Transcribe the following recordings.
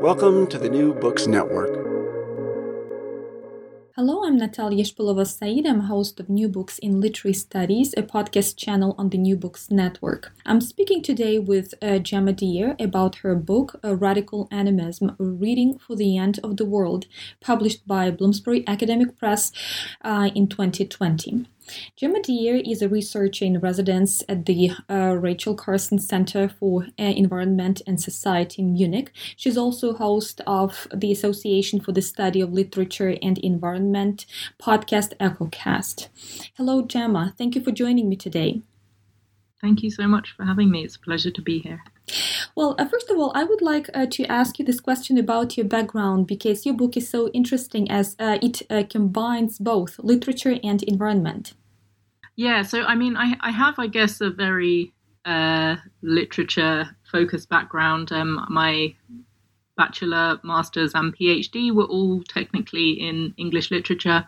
Welcome to the New Books Network. Hello, I'm Natalia Shpilova Said. I'm host of New Books in Literary Studies, a podcast channel on the New Books Network. I'm speaking today with uh, Jemma Deer about her book, Radical Animism Reading for the End of the World, published by Bloomsbury Academic Press uh, in 2020. Jemma Deer is a researcher in residence at the uh, Rachel Carson Center for uh, Environment and Society in Munich. She's also host of the Association for the Study of Literature and Environment podcast EchoCast. Hello, Jemma. Thank you for joining me today. Thank you so much for having me. It's a pleasure to be here. Well, uh, first of all, I would like uh, to ask you this question about your background because your book is so interesting as uh, it uh, combines both literature and environment. Yeah, so I mean, I, I have, I guess, a very uh, literature focused background. Um, my bachelor, master's, and PhD were all technically in English literature,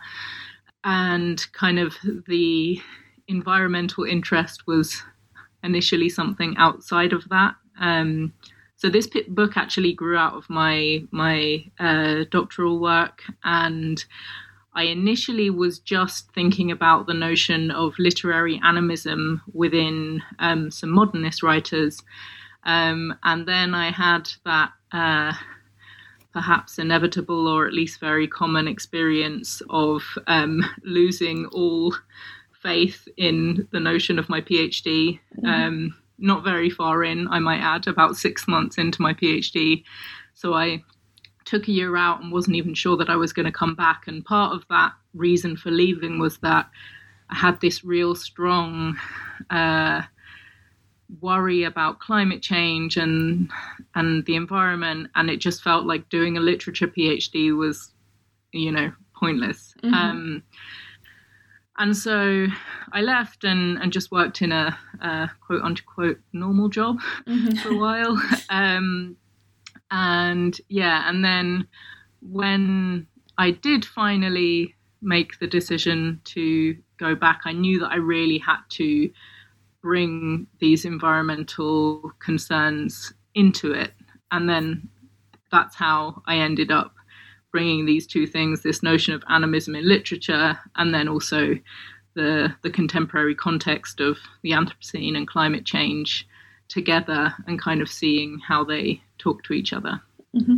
and kind of the environmental interest was initially something outside of that. Um, so this book actually grew out of my my uh, doctoral work, and I initially was just thinking about the notion of literary animism within um, some modernist writers. Um, and then I had that uh, perhaps inevitable or at least very common experience of um, losing all faith in the notion of my PhD. Mm-hmm. Um, not very far in, I might add, about six months into my PhD. So I took a year out and wasn't even sure that I was going to come back. And part of that reason for leaving was that I had this real strong uh, worry about climate change and and the environment, and it just felt like doing a literature PhD was, you know, pointless. Mm-hmm. Um, and so I left and, and just worked in a, a quote unquote normal job mm-hmm. for a while. Um, and yeah, and then when I did finally make the decision to go back, I knew that I really had to bring these environmental concerns into it. And then that's how I ended up bringing these two things this notion of animism in literature, and then also the, the contemporary context of the Anthropocene and climate change together and kind of seeing how they talk to each other. Mm-hmm.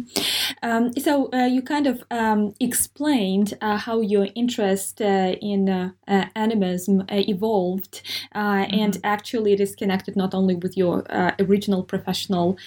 Um, so uh, you kind of um, explained uh, how your interest uh, in uh, uh, animism uh, evolved, mm-hmm. and actually it is connected not only with your original professional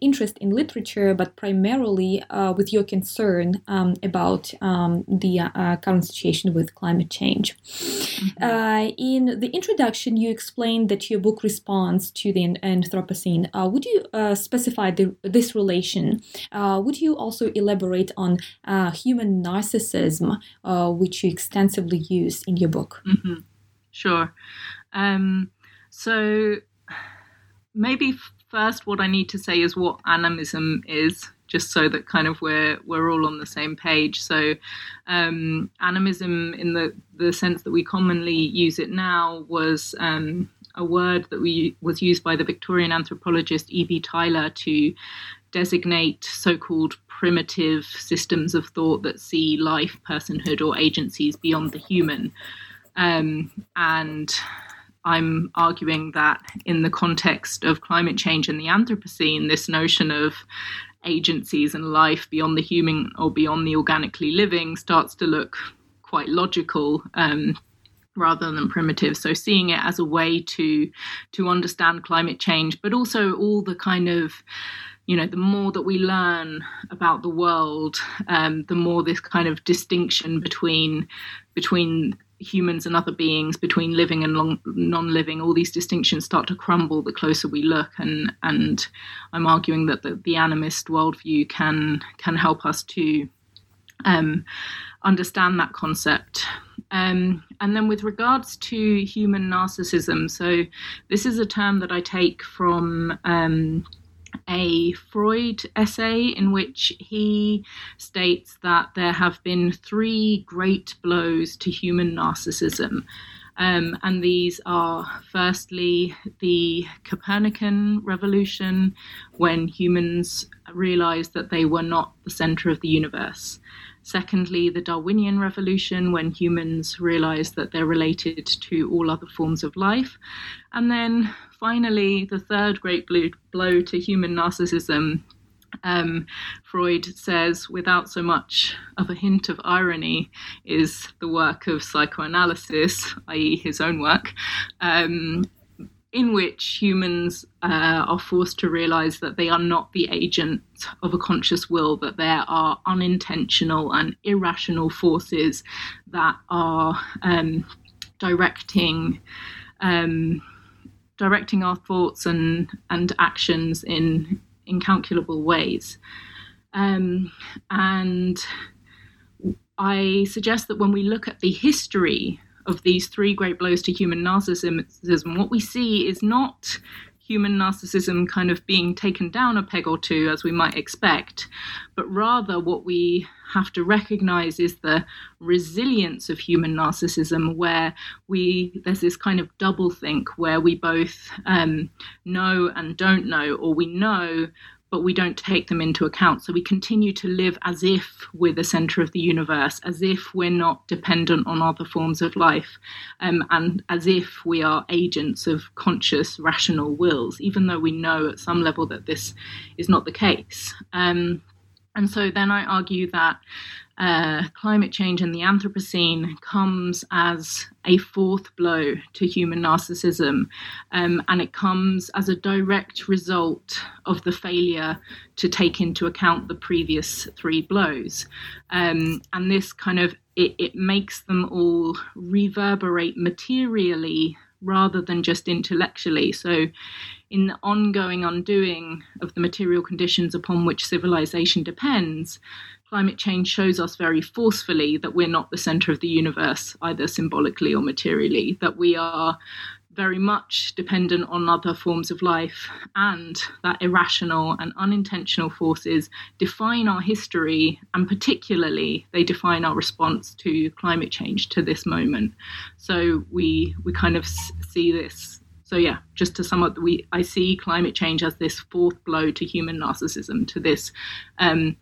interest in literature, but primarily with your concern um, about um, the current situation with climate change. Mm-hmm. in the introduction, you explained that your book responds to the Anthropocene. would you specify the, this relation? Uh, would you also elaborate on uh, human narcissism, uh, which you extensively use in your book? Mm-hmm. Sure. Um, so maybe first, what I need to say is what animism is just so that kind of we're we're all on the same page. So, um, animism, in the the sense that we commonly use it now, was um, a word that we was used by the Victorian anthropologist E.B. Tylor to designate so called primitive systems of thought that see life, personhood, or agencies beyond the human. Um, and I'm arguing that in the context of climate change and the Anthropocene, this notion of agencies and life beyond the human or beyond the organically living starts to look quite logical. Um, rather than primitive so seeing it as a way to to understand climate change but also all the kind of you know the more that we learn about the world um, the more this kind of distinction between between humans and other beings between living and long, non-living all these distinctions start to crumble the closer we look. And and i'm arguing that the, the animist worldview can can help us to um, understand that concept. Um, and then with regards to human narcissism so this is a term that i take from um, a Freud essay in which he states that there have been three great blows to human narcissism. Um, and these are firstly the Copernican revolution, when humans realized that they were not the center of the universe. Secondly, the Darwinian revolution, when humans realized that they're related to all other forms of life. And then finally, the third great blow to human narcissism, um, Freud says, without so much of a hint of irony, is the work of psychoanalysis, i.e., his own work, um, in which humans uh, are forced to realize that they are not the agent of a conscious will, that there are unintentional and irrational forces that are um, directing. Um, directing our thoughts and and actions in incalculable ways. Um, and I suggest that when we look at the history of these three great blows to human narcissism, what we see is not human narcissism kind of being taken down a peg or two, as we might expect, but rather what we have to recognize is the resilience of human narcissism, where we there's this kind of double think where we both um, know and don't know, or we know but we don't take them into account. So we continue to live as if we're the center of the universe, as if we're not dependent on other forms of life, um, and as if we are agents of conscious, rational wills, even though we know at some level that this is not the case. Um, and so then I argue that uh, climate change and the Anthropocene comes as a fourth blow to human narcissism, um, and it comes as a direct result of the failure to take into account the previous three blows. Um, and this kind of it, it makes them all reverberate materially rather than just intellectually. So, in the ongoing undoing of the material conditions upon which civilization depends, climate change shows us very forcefully that we're not the center of the universe, either symbolically or materially, that we are very much dependent on other forms of life, and that irrational and unintentional forces define our history, and particularly they define our response to climate change to this moment. So we we kind of see this. So yeah, just to sum up, we I see climate change as this fourth blow to human narcissism, to this um,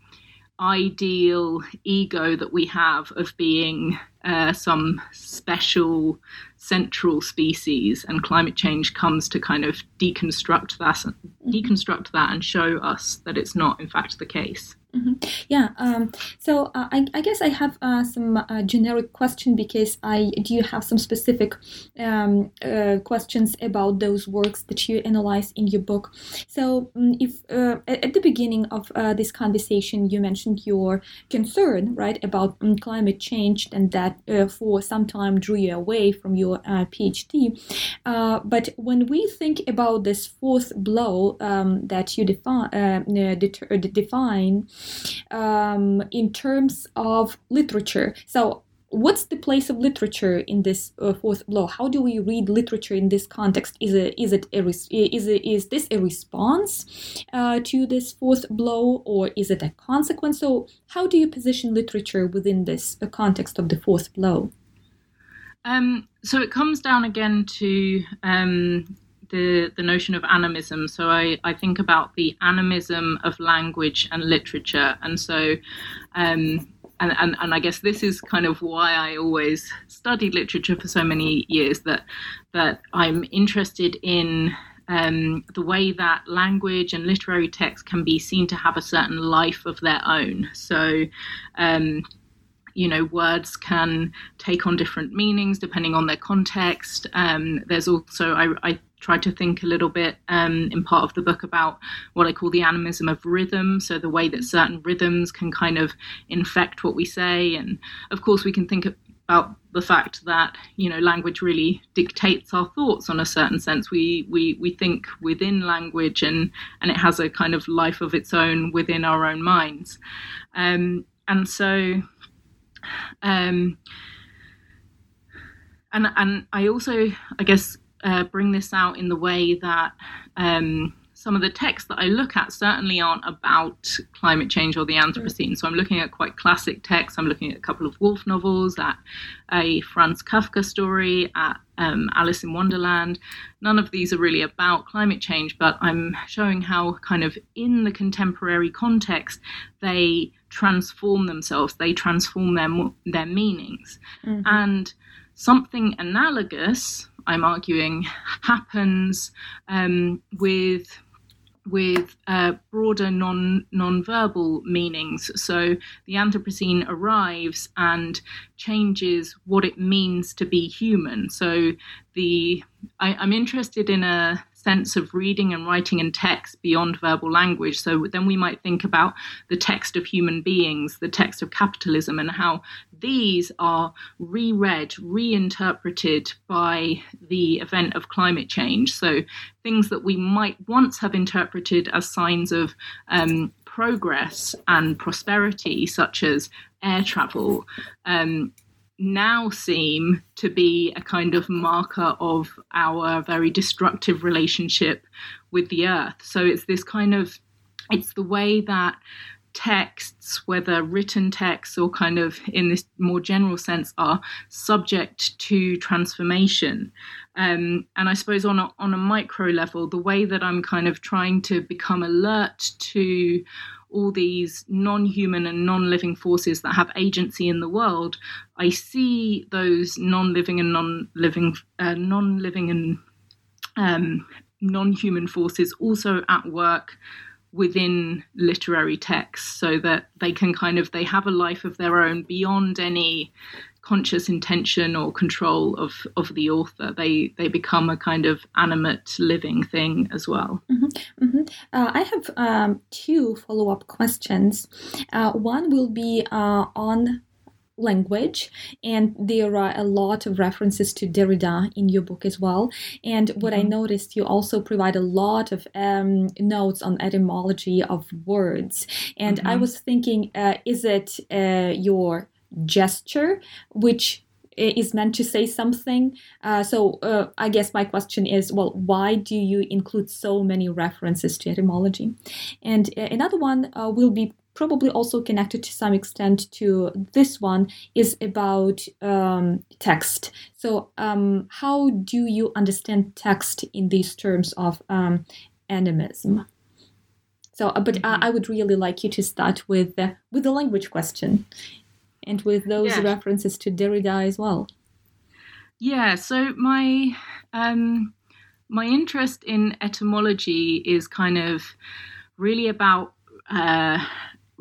ideal ego that we have of being uh, some special central species and climate change comes to kind of deconstruct that deconstruct that and show us that it's not in fact the case Mm-hmm. Yeah. Um, so uh, I, I, guess I have uh, some uh, generic question because I do you have some specific um, uh, questions about those works that you analyze in your book. So um, if uh, at the beginning of uh, this conversation you mentioned your concern right about um, climate change and that for some time drew you away from your PhD, but when we think about this fourth blow um, that you define define um, in terms of literature. So, what's the place of literature in this uh, fourth blow? How do we read literature in this context? Is it is it a is it is this a response uh, to this fourth blow, or is it a consequence? So, how do you position literature within this uh, context of the fourth blow? Um, so it comes down again to um, the, the notion of animism. So I, I think about the animism of language and literature. And so um, and, and, and I guess this is kind of why I always studied literature for so many years that that I'm interested in um, the way that language and literary text can be seen to have a certain life of their own. So, um, you know, words can take on different meanings depending on their context. Um, there's also, I, I try to think a little bit um, in part of the book about what I call the animism of rhythm. So, the way that certain rhythms can kind of infect what we say. And of course, we can think about the fact that you know language really dictates our thoughts on a certain sense we we we think within language and and it has a kind of life of its own within our own minds um, and so um, and and I also I guess uh, bring this out in the way that um, some of the texts that I look at certainly aren't about climate change or the Anthropocene. So I'm looking at quite classic texts. I'm looking at a couple of Woolf novels, at a Franz Kafka story, at um, Alice in Wonderland. None of these are really about climate change, but I'm showing how, kind of in the contemporary context, they transform themselves. They transform their their meanings, mm-hmm. and something analogous. I'm arguing happens um, with with uh, broader non non-verbal meanings. So the Anthropocene arrives and changes what it means to be human. So the I, I'm interested in a sense of reading and writing and text beyond verbal language. So then we might think about the text of human beings, the text of capitalism, and how these are reread, reinterpreted by the event of climate change. So things that we might once have interpreted as signs of um, progress and prosperity, such as air travel, um, now seem to be a kind of marker of our very destructive relationship with the earth. So it's this kind of it's the way that texts, whether written texts or kind of in this more general sense, are subject to transformation. Um, and I suppose on a, on a micro level, the way that I'm kind of trying to become alert to all these non human and non living forces that have agency in the world, I see those non living and non living, uh, non living and um, non human forces also at work within literary texts so that they can kind of they have a life of their own beyond any conscious intention or control of of the author they they become a kind of animate living thing as well mm-hmm, mm-hmm. Uh, i have um, two follow-up questions uh, one will be uh, on language and there are a lot of references to derrida in your book as well and what mm-hmm. i noticed you also provide a lot of um, notes on etymology of words and mm-hmm. i was thinking uh, is it uh, your gesture, which is meant to say something. Uh, so uh, I guess my question is, well, why do you include so many references to etymology? And uh, another one uh, will be probably also connected to some extent to this one is about um, text. So um, how do you understand text in these terms of um, animism? So, uh, but mm-hmm. I would really like you to start with the, with the language question and with those yes. references to Derrida as well. Yeah, so my um, my interest in etymology is kind of really about uh,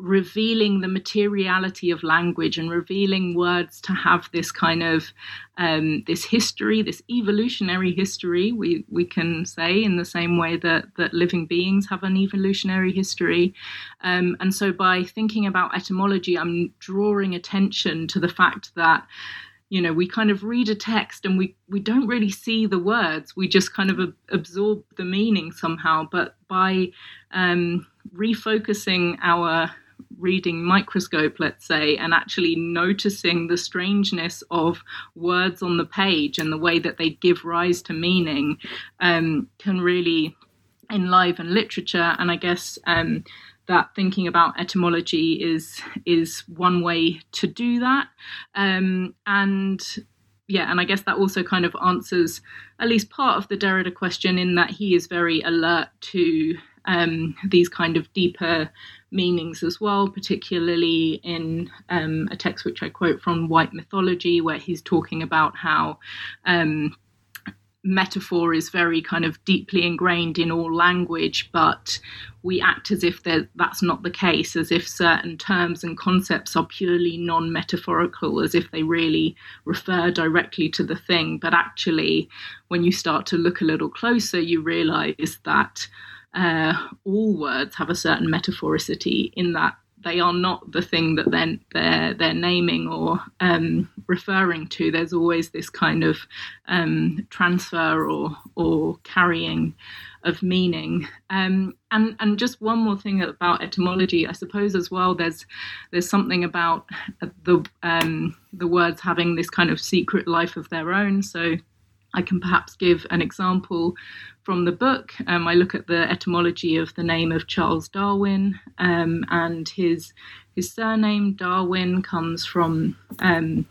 revealing the materiality of language and revealing words to have this kind of um, this history, this evolutionary history. We we can say in the same way that that living beings have an evolutionary history, um, and so by thinking about etymology, I'm drawing attention to the fact that you know we kind of read a text and we we don't really see the words we just kind of absorb the meaning somehow but by um, refocusing our reading microscope, let's say, and actually noticing the strangeness of words on the page and the way that they give rise to meaning um, can really enliven literature. And I guess um, that thinking about etymology is is one way to do that. Um, and yeah, and I guess that also kind of answers at least part of the Derrida question in that he is very alert to um, these kind of deeper meanings as well, particularly in um, a text which I quote from White Mythology, where he's talking about how. Um, metaphor is very kind of deeply ingrained in all language, but we act as if that's not the case, as if certain terms and concepts are purely non metaphorical, as if they really refer directly to the thing. But actually, when you start to look a little closer, you realize that uh, all words have a certain metaphoricity in that they are not the thing that they're they're, they're naming or um, referring to. There's always this kind of um, transfer or or carrying of meaning. Um, and and just one more thing about etymology, I suppose as well. There's there's something about the um, the words having this kind of secret life of their own. So I can perhaps give an example from the book. Um, I look at the etymology of the name of Charles Darwin, um, and his his surname Darwin comes from um,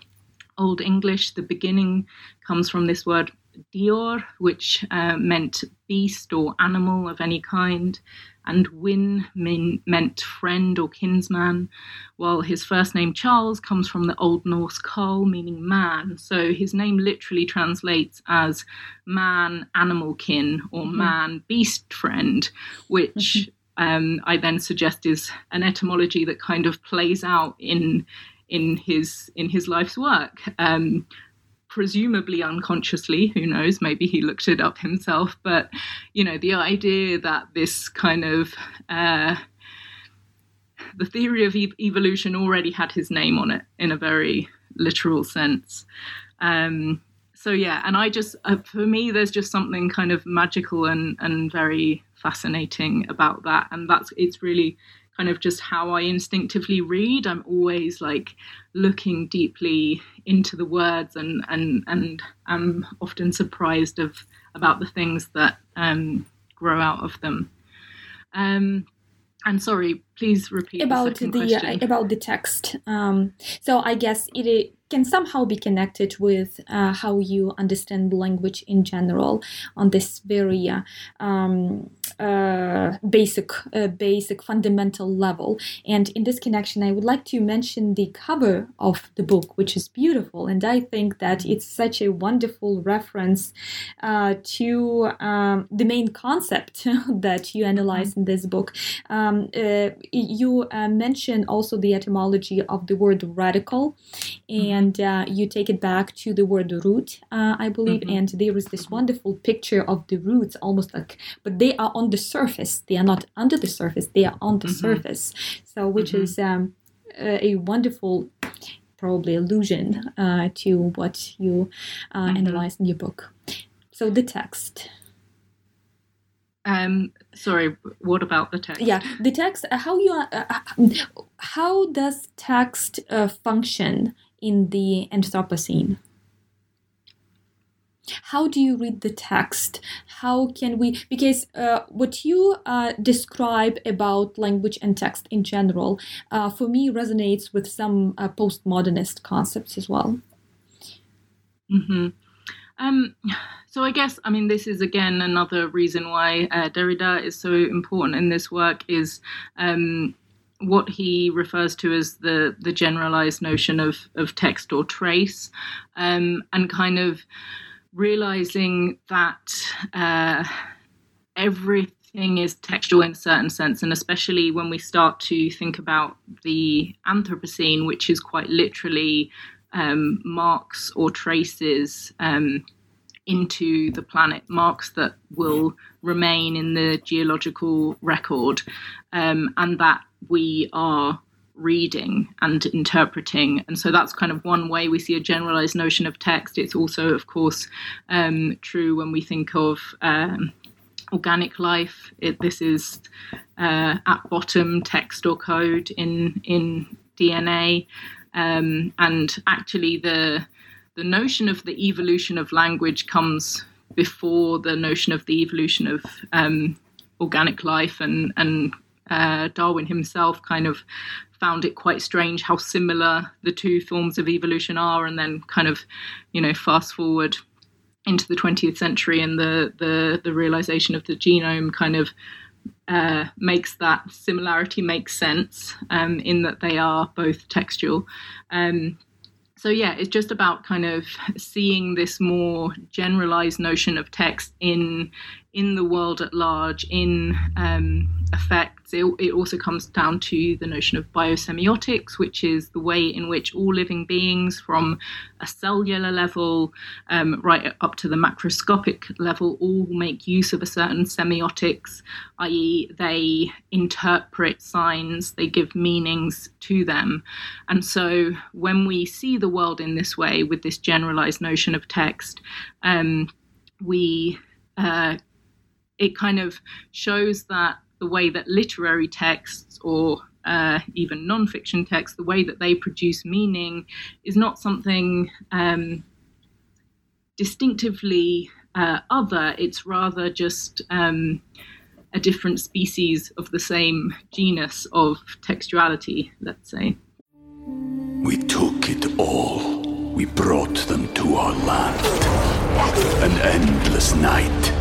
Old English. The beginning comes from this word dior, which uh, meant beast or animal of any kind and Wyn mean, meant friend or kinsman, while his first name Charles comes from the Old Norse Carl, meaning man. So his name literally translates as man animal kin or mm-hmm. man beast friend, which mm-hmm. um, I then suggest is an etymology that kind of plays out in in his in his life's work. Um, presumably unconsciously who knows maybe he looked it up himself but you know the idea that this kind of uh, the theory of e- evolution already had his name on it in a very literal sense. Um, so yeah and i just uh, for me there's just something kind of magical and and very fascinating about that and that's it's really kind of just how I instinctively read. I'm always like looking deeply into the words and and and I'm often surprised of about the things that um, grow out of them. Um, and sorry, please repeat about the, the uh, about the text. Um, so I guess it can somehow be connected with uh, how you understand language in general on this very uh, um, uh, basic, uh, basic, fundamental level. And in this connection, I would like to mention the cover of the book, which is beautiful, and I think that it's such a wonderful reference uh, to um, the main concept that you analyze in this book. Um, uh, you mention also the etymology of the word radical, and and uh, you take it back to the word root, uh, I believe, mm-hmm. and there is this wonderful picture of the roots, almost like, but they are on the surface. They are not under the surface. They are on the mm-hmm. surface. So, which mm-hmm. is um, a wonderful probably allusion uh, to what you uh, mm-hmm. analyze in your book. So the text. Um, sorry, what about the text? Yeah, the text. Uh, how you? Uh, uh how does text uh, function in the Anthropocene? How do you read the text? How can we? Because uh, what you uh, describe about language and text in general, uh, for me, resonates with some uh, postmodernist concepts as well. Mm-hmm. Um, so I guess I mean this is again another reason why uh, Derrida is so important in this work is um, what he refers to as the the generalized notion of of text or trace, um, and kind of realizing that uh, everything is textual in a certain sense, and especially when we start to think about the Anthropocene, which is quite literally um, marks or traces. Um, into the planet, marks that will remain in the geological record, um, and that we are reading and interpreting. And so that's kind of one way we see a generalized notion of text. It's also, of course, um, true when we think of um, organic life. It, this is uh, at bottom text or code in in DNA, um, and actually the the notion of the evolution of language comes before the notion of the evolution of um, organic life and and uh, Darwin himself kind of found it quite strange how similar the two forms of evolution are, and then kind of, you know, fast forward into the 20th century and the the, the realization of the genome kind of uh, makes that similarity make sense um, in that they are both textual. Um, so yeah, it's just about kind of seeing this more generalized notion of text in in the world at large, in um, effects. It, it, also comes down to the notion of biosemiotics, which is the way in which all living beings, from a cellular level um, right up to the macroscopic level, all make use of a certain semiotics, i.e., they interpret signs, they give meanings to them. And so when we see the world in this way, with this generalized notion of text, um, we uh, it kind of shows that the way that literary texts or uh, even nonfiction texts, the way that they produce meaning, is not something um, distinctively uh, other. It's rather just um, a different species of the same genus of textuality, let's say. We took it all. We brought them to our land. An endless night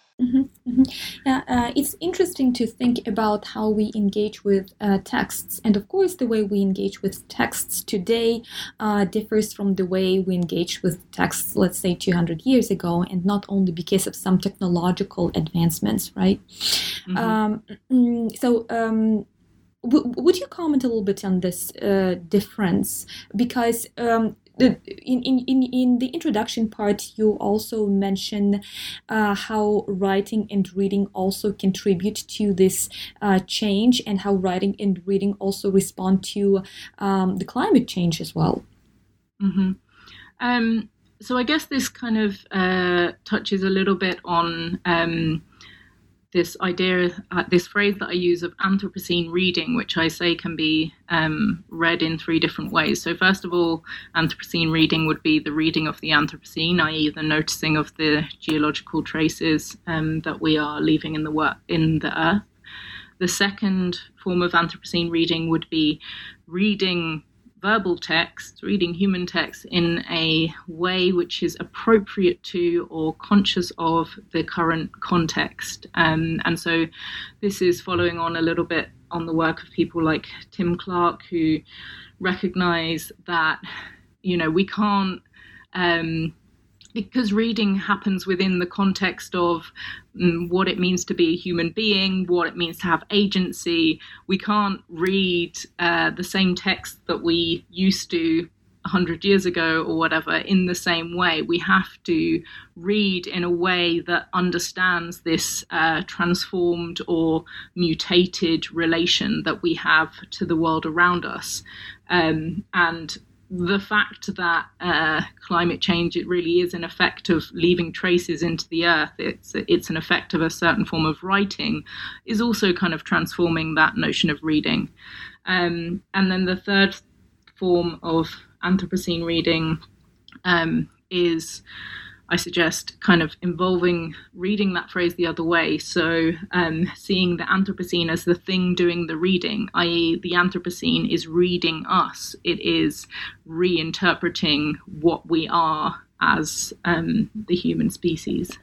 Mm-hmm, mm-hmm. Yeah, uh, it's interesting to think about how we engage with uh, texts, and of course, the way we engage with texts today uh, differs from the way we engaged with texts, let's say, 200 years ago, and not only because of some technological advancements, right? Mm-hmm. Um, mm, so. Um, w- would you comment a little bit on this uh, difference? Because um, in, in, in the introduction part, you also mention uh, how writing and reading also contribute to this uh, change and how writing and reading also respond to um, the climate change as well. Mm-hmm. Um, so I guess this kind of uh, touches a little bit on um, this idea, uh, this phrase that I use of Anthropocene reading, which I say can be um, read in three different ways. So, first of all, Anthropocene reading would be the reading of the Anthropocene, i.e., the noticing of the geological traces um, that we are leaving in the work in the earth. The second form of Anthropocene reading would be reading verbal text, reading human text in a way which is appropriate to or conscious of the current context. Um, and so this is following on a little bit on the work of people like Tim Clark, who recognize that, you know, we can't. Um, because reading happens within the context of um, what it means to be a human being, what it means to have agency, we can't read uh, the same text that we used to 100 years ago or whatever in the same way. We have to read in a way that understands this uh, transformed or mutated relation that we have to the world around us. Um, and the fact that uh, climate change it really is an effect of leaving traces into the earth. It's it's an effect of a certain form of writing is also kind of transforming that notion of reading. Um, and then the third form of anthropocene reading um, is I suggest kind of involving reading that phrase the other way. So, um, seeing the Anthropocene as the thing doing the reading, i.e., the Anthropocene is reading us, it is reinterpreting what we are as um, the human species.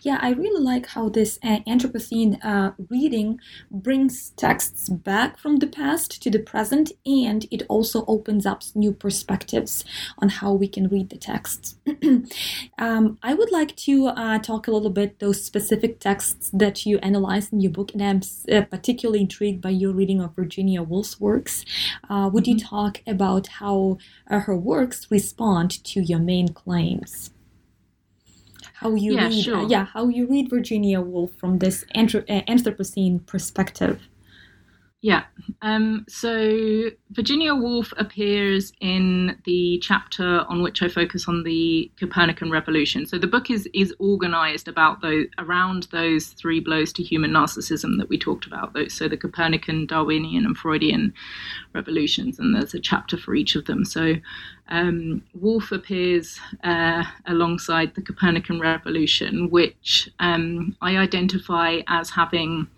Yeah, I really like how this uh, Anthropocene uh, reading brings texts back from the past to the present, and it also opens up new perspectives on how we can read the texts. um, I would like to uh, talk a little bit those specific texts that you analyze in your book, and I'm uh, particularly intrigued by your reading of Virginia Woolf's works. Uh, would mm-hmm. you talk about how uh, her works respond to your main claim? How you yeah, read, uh, sure. uh, yeah, how you read Virginia Woolf from this anthrop- uh, Anthropocene perspective. Yeah. Um, so Virginia Woolf appears in the chapter on which I focus on the Copernican revolution. So the book is is organized about those around those three blows to human narcissism that we talked about. Those so the Copernican, Darwinian, and Freudian revolutions, and there's a chapter for each of them. So um, Woolf appears uh, alongside the Copernican revolution, which um, I identify as having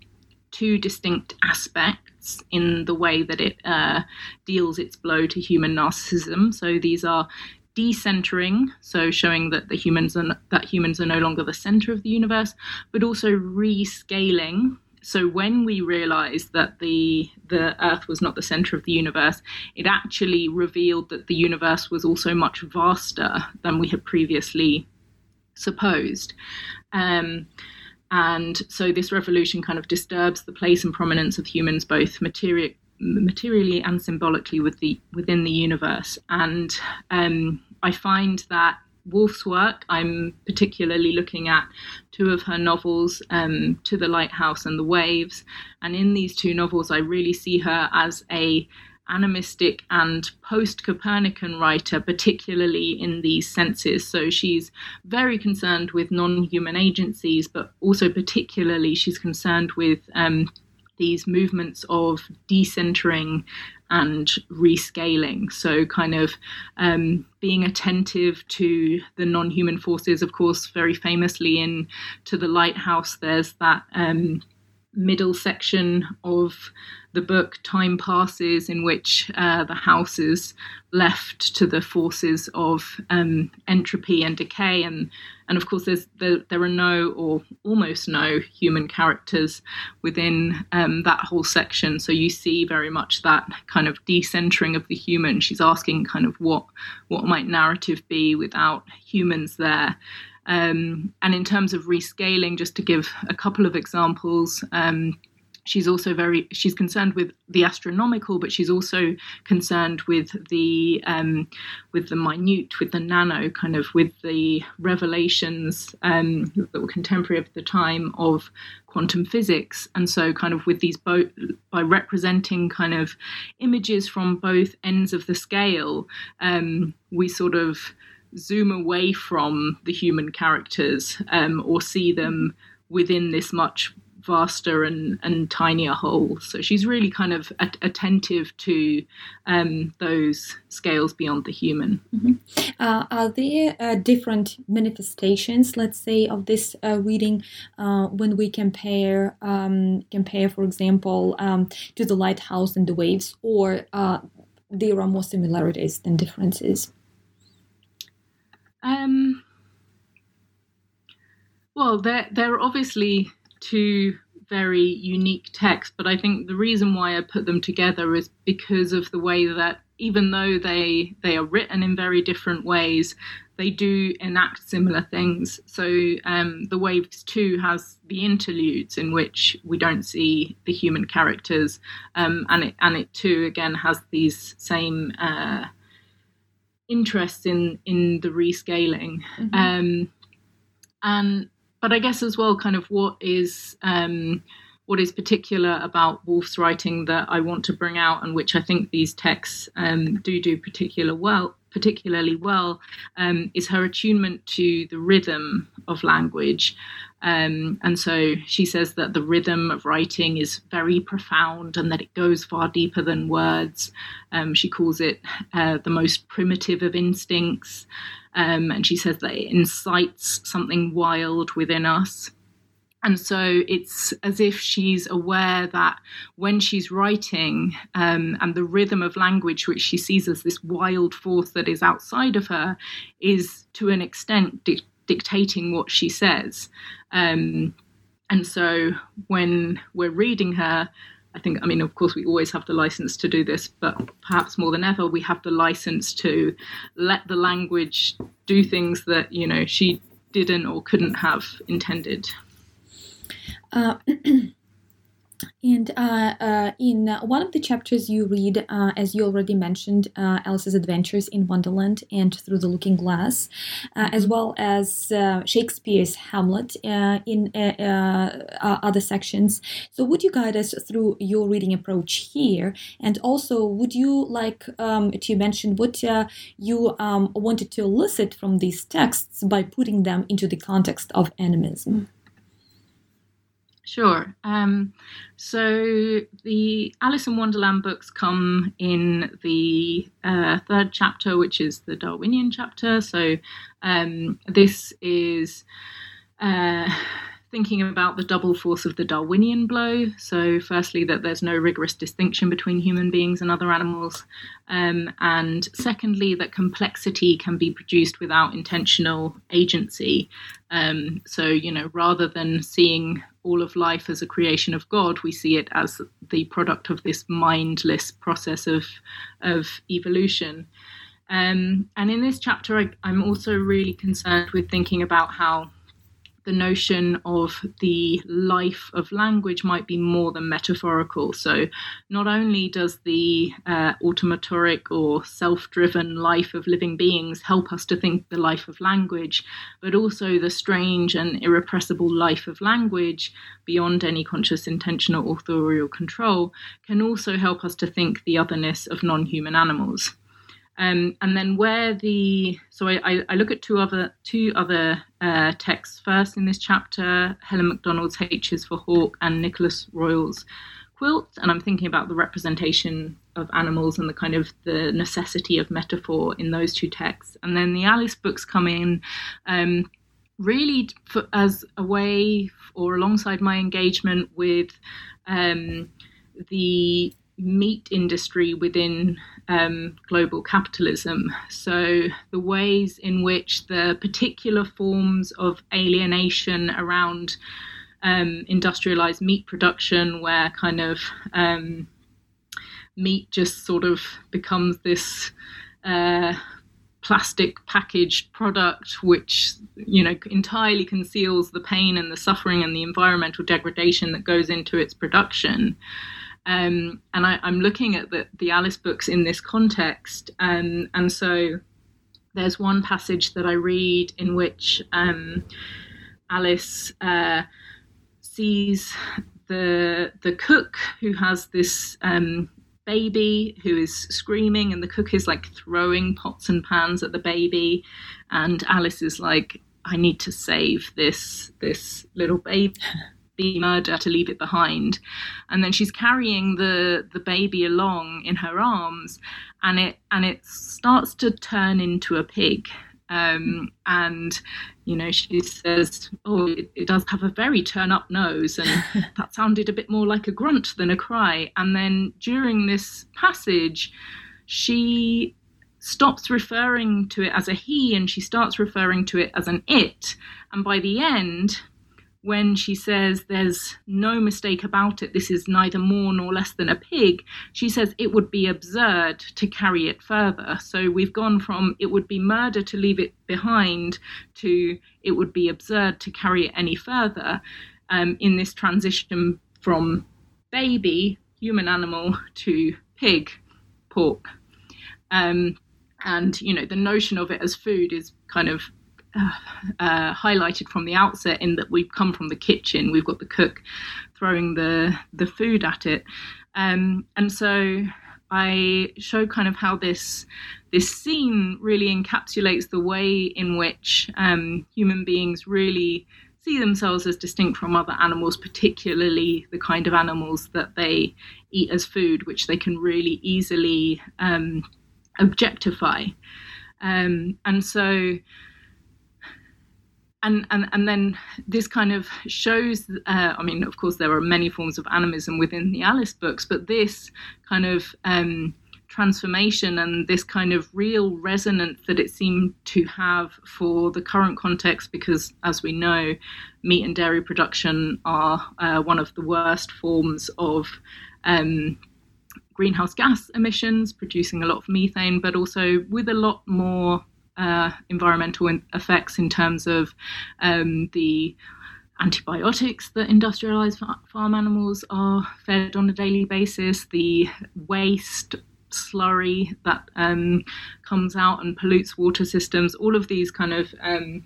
two distinct aspects in the way that it uh, deals its blow to human narcissism. So these are decentering, so showing that the humans are, that humans are no longer the center of the universe, but also rescaling. So when we realized that the the Earth was not the center of the universe, it actually revealed that the universe was also much vaster than we had previously supposed. Um, and so this revolution kind of disturbs the place and prominence of humans both materially and symbolically with the, within the universe. And um, I find that Woolf's work, I'm particularly looking at two of her novels, um, To the Lighthouse and The Waves. And in these two novels, I really see her as a animistic and post Copernican writer, particularly in these senses. So she's very concerned with non human agencies, but also particularly she's concerned with. Um, these movements of decentering and rescaling. So, kind of um, being attentive to the non human forces. Of course, very famously in To the Lighthouse, there's that um, middle section of the book time passes in which uh, the house is left to the forces of um, entropy and decay. And and of course there, there are no or almost no human characters within um, that whole section. So you see very much that kind of decentering of the human. She's asking kind of what what might narrative be without humans there um, and in terms of rescaling just to give a couple of examples um, she's also very she's concerned with the astronomical but she's also concerned with the um, with the minute with the nano kind of with the revelations um, that were contemporary of the time of quantum physics. And so kind of with these both by representing kind of images from both ends of the scale um, we sort of zoom away from the human characters um, or see them within this much vaster and, and tinier whole. So she's really kind of attentive to um, those scales beyond the human. Mm-hmm. Uh, are there uh, different manifestations, let's say, of this uh, reading uh, when we compare, um, compare, for example, um, to the lighthouse and the waves, or uh, there are more similarities than differences? Um, well, there are obviously two very unique texts, but I think the reason why I put them together is because of the way that even though they they are written in very different ways, they do enact similar things. So um, the Waves Two has the interludes in which we don't see the human characters, um, and it and it too again has these same uh, interests in in the rescaling. Mm-hmm. Um, and but I guess as well, kind of what is um, what is particular about Woolf's writing that I want to bring out, and which I think these texts um, do do particular well, particularly well, um, is her attunement to the rhythm of language. Um, and so she says that the rhythm of writing is very profound and that it goes far deeper than words. Um, she calls it uh, the most primitive of instincts. Um, and she says that it incites something wild within us. And so it's as if she's aware that when she's writing um, and the rhythm of language, which she sees as this wild force that is outside of her, is to an extent dictating what she says. Um, and so when we're reading her, I think, I mean, of course, we always have the license to do this, but perhaps more than ever, we have the license to let the language do things that, you know, she didn't or couldn't have intended. Uh, and uh, uh, in one of the chapters you read, uh, as you already mentioned, uh, Alice's adventures in Wonderland and Through the Looking Glass, uh, as well as uh, Shakespeare's Hamlet in other sections. So, would you guide us through your reading approach here? And also, would you like um, to mention what you um, wanted to elicit from these texts by putting them into the context of animism? Sure. Um, so the Alice in Wonderland books come in the uh, third chapter, which is the Darwinian chapter. So um, this is uh, thinking about the double force of the Darwinian blow. So, firstly, that there's no rigorous distinction between human beings and other animals. Um, and secondly, that complexity can be produced without intentional agency. Um, so, you know, rather than seeing all of life as a creation of God, we see it as the product of this mindless process of, of evolution. Um, and in this chapter, I, I'm also really concerned with thinking about how the notion of the life of language might be more than metaphorical. So, not only does the uh, automatoric or self driven life of living beings help us to think the life of language, but also the strange and irrepressible life of language beyond any conscious intentional authorial control can also help us to think the otherness of non human animals. Um, and then where the so I, I, look at two other two other uh, texts. First in this chapter Helen Macdonald's H is for Hawk and Nicholas Royle's Quilt. And I'm thinking about the representation of animals and the kind of the necessity of metaphor in those two texts. And then the Alice books come in um, really for, as a way or alongside my engagement with um, the meat industry within um, global capitalism. So, the ways in which the particular forms of alienation around um, industrialized meat production, where kind of um, meat just sort of becomes this. Uh, plastic packaged product which you know entirely conceals the pain and the suffering and the environmental degradation that goes into its production um, and I, am looking at the, the Alice books in this context. Um, and so there's one passage that I read in which um, Alice uh, sees the the cook who has this um, baby who is screaming, and the cook is like throwing pots and pans at the baby, and Alice is like, "I need to save this this little baby." be murder to leave it behind. And then she's carrying the the baby along in her arms and it and it starts to turn into a pig. Um, and you know she says oh it, it, does have a very turn up nose and that sounded a bit more like a grunt than a cry. And then during this passage she stops referring to it as a he and she starts referring to it as an it. And by the end when she says there's no mistake about it, this is neither more nor less than a pig, she says it would be absurd to carry it further. So we've gone from it would be murder to leave it behind to it would be absurd to carry it any further um, in this transition from baby, human animal, to pig, pork. Um, and, you know, the notion of it as food is kind of uh, highlighted from the outset in that we've come from the kitchen. We've got the cook throwing the the food at it, um, and so I show kind of how this this scene really encapsulates the way in which um, human beings really see themselves as distinct from other animals, particularly the kind of animals that they eat as food, which they can really easily um, objectify. Um, and so and, and and then this kind of shows uh, i mean of course there are many forms of animism within the alice books but this kind of um, transformation and this kind of real resonance that it seemed to have for the current context because as we know meat and dairy production are uh, one of the worst forms of um, greenhouse gas emissions producing a lot of methane but also with a lot more uh, environmental effects in terms of um, the antibiotics that industrialized farm animals are fed on a daily basis, the waste slurry that um, comes out and pollutes water systems, all of these kind of um,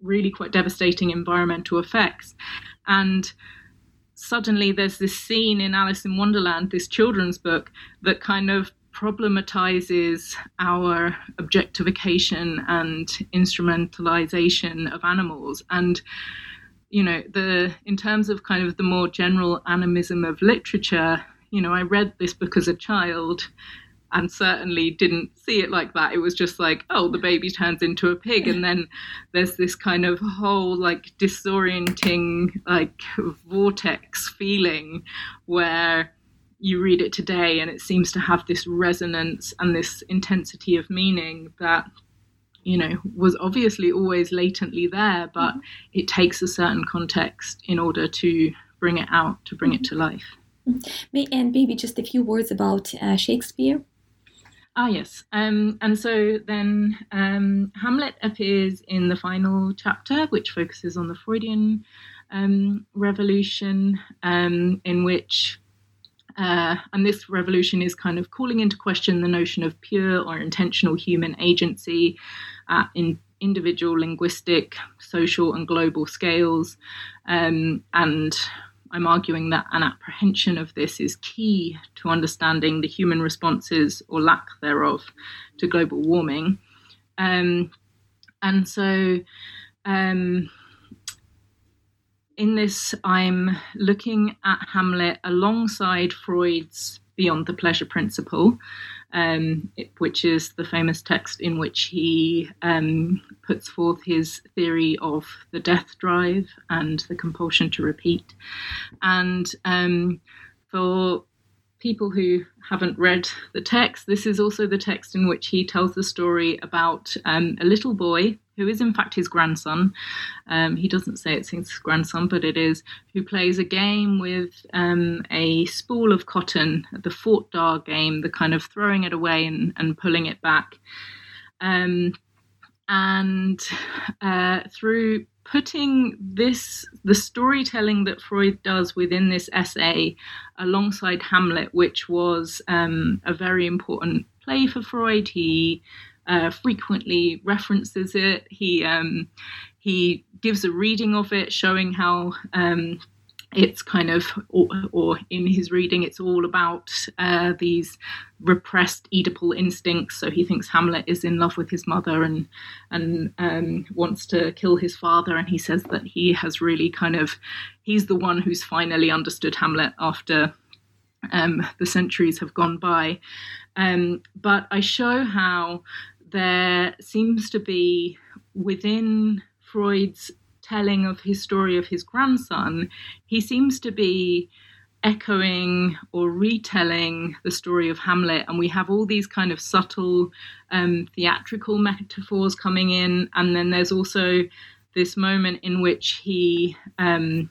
really quite devastating environmental effects. And suddenly there's this scene in Alice in Wonderland, this children's book, that kind of problematizes our objectification and instrumentalization of animals and you know the in terms of kind of the more general animism of literature you know i read this book as a child and certainly didn't see it like that. It was just like, oh, the baby turns into a pig, and then there's this kind of whole like disorienting like vortex feeling where you read it today and it seems to have this resonance and this intensity of meaning that you know was obviously always latently there but mm-hmm. it takes a certain context in order to bring it out to bring mm-hmm. it to life and maybe just a few words about uh, shakespeare Ah, yes. Um, and so then um, Hamlet appears in the final chapter, which focuses on the Freudian um, revolution, um, in which, uh, and this revolution is kind of calling into question the notion of pure or intentional human agency at in individual linguistic, social, and global scales. Um, and I'm arguing that an apprehension of this is key to understanding the human responses or lack thereof to global warming. Um, and so, um, in this, I'm looking at Hamlet alongside Freud's Beyond the Pleasure Principle, um, which is the famous text in which he um, puts forth his theory of the death drive and the compulsion to repeat. And um, for people who haven't read the text, this is also the text in which he tells the story about um, a little boy who is in fact his grandson. Um, he doesn't say it's his grandson, but it is, who plays a game with um, a spool of cotton, the Fort Da game, the kind of throwing it away and, and pulling it back. Um, and uh, through putting this the storytelling that Freud does within this essay alongside Hamlet, which was um, a very important play for Freud. He uh, frequently references it. He um, he gives a reading of it, showing how um, it's kind of, or, or, in his reading, it's all about uh, these repressed Oedipal instincts. So he thinks Hamlet is in love with his mother and and um, wants to kill his father, and he says that he has really kind of, he's the one who's finally understood Hamlet after um, the centuries have gone by. Um, but I show how there seems to be within Freud's telling of his story of his grandson, he seems to be echoing or retelling the story of Hamlet, and we have all these kind of subtle um, theatrical metaphors coming in, and then there's also this moment in which he um,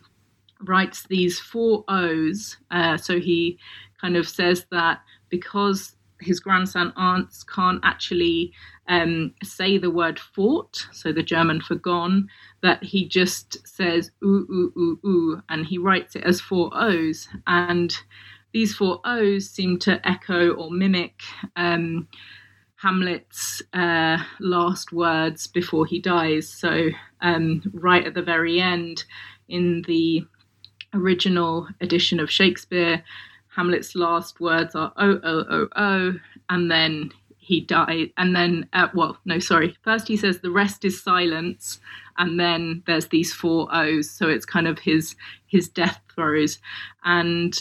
writes these four O's. Uh, so he kind of says that because his grandson Ernst can't actually um, say the word fort, so the German for gone, that he just says ooh, ooh, ooh, ooh, and he writes it as four O's. And these four O's seem to echo or mimic um, Hamlet's uh, last words before he dies. So, um, right at the very end, in the original edition of Shakespeare, Hamlet's last words are oh, oh, oh, oh, and then he died. And then, uh, well, no, sorry. First he says the rest is silence, and then there's these four O's. So it's kind of his his death throes. And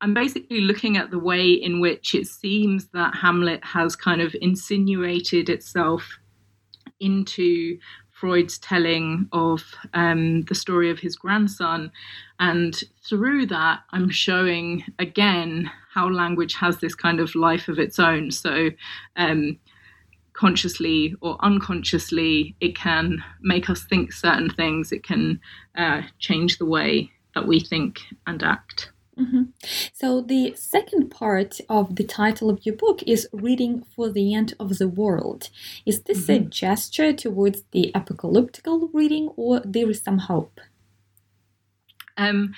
I'm basically looking at the way in which it seems that Hamlet has kind of insinuated itself into Freud's telling of um, the story of his grandson. And through that, I'm showing again how language has this kind of life of its own. So, um, consciously or unconsciously, it can make us think certain things, it can uh, change the way that we think and act. Mm-hmm. So, the second part of the title of your book is Reading for the End of the World. Is this mm-hmm. a gesture towards the apocalyptical reading, or there is some hope? Um,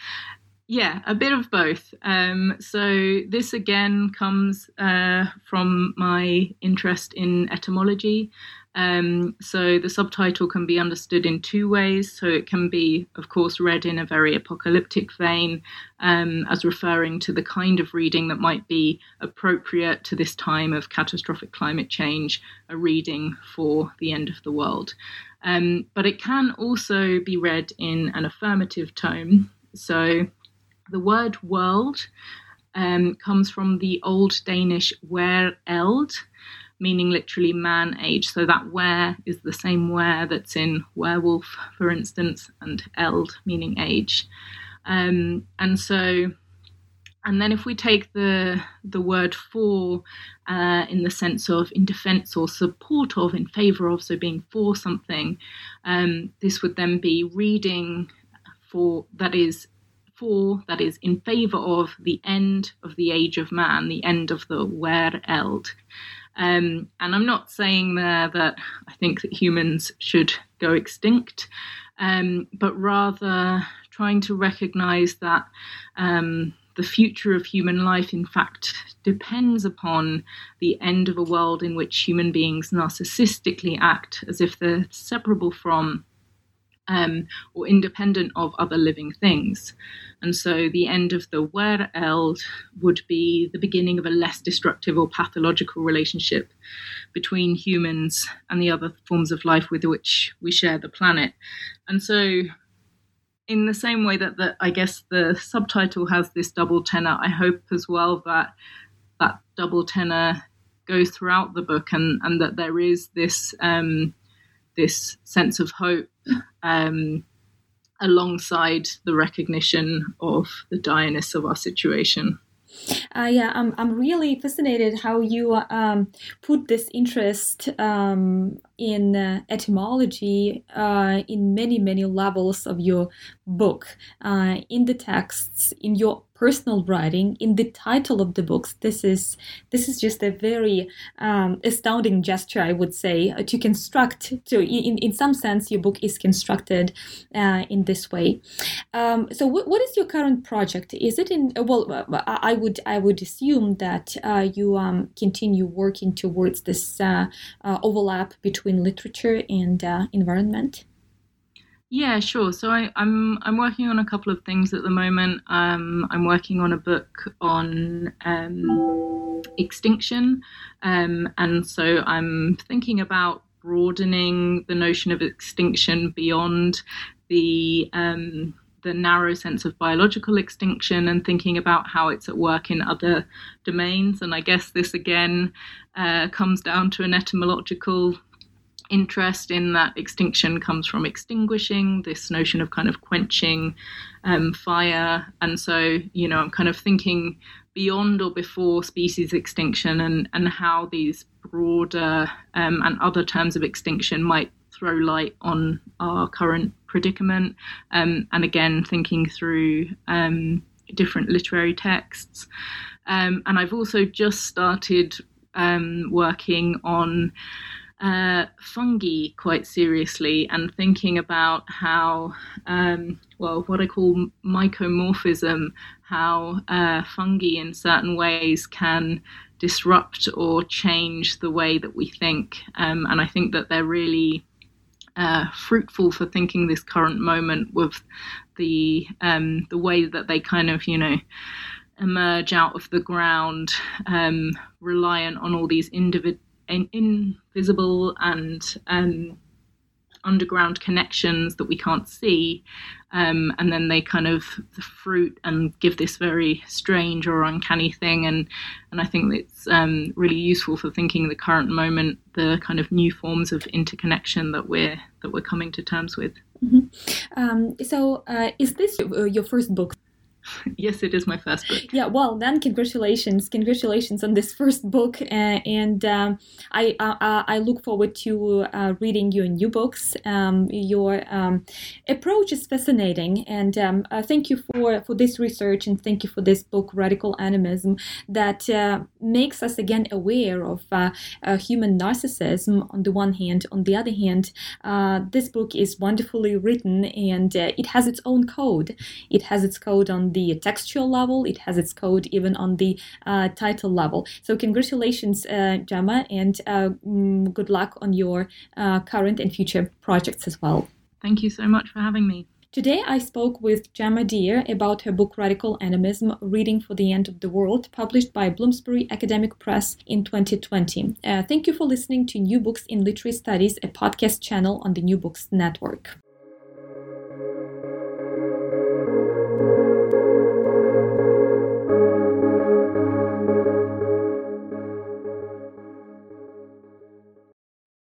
yeah, a bit of both. Um, so, this again comes uh, from my interest in etymology. Um, so the subtitle can be understood in two ways. So it can be, of course, read in a very apocalyptic vein um, as referring to the kind of reading that might be appropriate to this time of catastrophic climate change, a reading for the end of the world. Um, but it can also be read in an affirmative tone. So the word world um, comes from the Old Danish wer eld meaning literally man age. So that where is the same where that's in werewolf, for instance, and eld, meaning age. Um, and so, and then if we take the the word for uh, in the sense of in defense or support of, in favor of, so being for something, um, this would then be reading for that is for that is in favor of the end of the age of man, the end of the wer eld. Um, and I'm not saying there that I think that humans should go extinct, um, but rather trying to recognize that um, the future of human life, in fact, depends upon the end of a world in which human beings narcissistically act as if they're separable from um, or independent of other living things. And so the end of the wer eld would be the beginning of a less destructive or pathological relationship between humans and the other forms of life with which we share the planet. And so in the same way that the, I guess the subtitle has this double tenor, I hope as well that that double tenor goes throughout the book and, and that there is this um, this sense of hope um, alongside the recognition of the direness of our situation. Uh, yeah, I'm, I'm really fascinated how you um, put this interest um, in uh, etymology uh, in many, many levels of your book, uh, in the texts, in your personal writing in the title of the books. This is this is just a very um, astounding gesture i would say uh, to construct to in, in some sense your book is constructed uh, in this way. Um, so w- what is your current project? Is it in well uh, i would i would assume that uh, you um, continue working towards this uh, uh, overlap between literature and environment yeah, sure. So I, am I'm, I'm working on a couple of things at the moment. Um, I'm working on a book on um, extinction, um, and so I'm thinking about broadening the notion of extinction beyond the um, the narrow sense of biological extinction and thinking about how it's at work in other domains. And I guess this again uh, comes down to an etymological interest in that extinction comes from extinguishing, this notion of kind of quenching um, fire. And so, you know, I'm kind of thinking beyond or before species extinction and, and how these broader um, and other terms of extinction might throw light on our current predicament. Um, and again, thinking through um, different literary texts. Um, and I've also just started um, working on uh, fungi quite seriously and thinking about how, um, well, what I call mycomorphism, how uh, fungi in certain ways can disrupt or change the way that we think. Um, and I think that they're really uh, fruitful for thinking this current moment with the um, the way that they kind of, you know, emerge out of the ground, um, reliant on all these individual invisible and um, underground connections that we can't see. Um, and then they kind of the fruit and give this very strange or uncanny thing. And and I think it's um, really useful for thinking the current moment, the kind of new forms of interconnection that we're that we're coming to terms with. Mm-hmm. Um, so, uh, is this your first book? yes, it is my first book. Yeah, well, then congratulations, congratulations on this first book, uh, and um, I uh, uh, I look forward to uh, reading your new books. Um, your um, approach is fascinating, and um, uh, thank you for for this research, and thank you for this book, Radical Animism, that uh, makes us again aware of human narcissism on the one hand. On the other hand, this book is wonderfully written, and it has its own code. It has its code on the textual level. It has its code even on the uh, title level. So congratulations, uh, Jemma, and uh, mm, good luck on your uh, current and future projects as well. Thank you so much for having me. Today, I spoke with Jemma Deer about her book Radical Animism Reading for the End of the World, published by Bloomsbury Academic Press in 2020. Uh, thank you for listening to New Books in Literary Studies, a podcast channel on the New Books Network.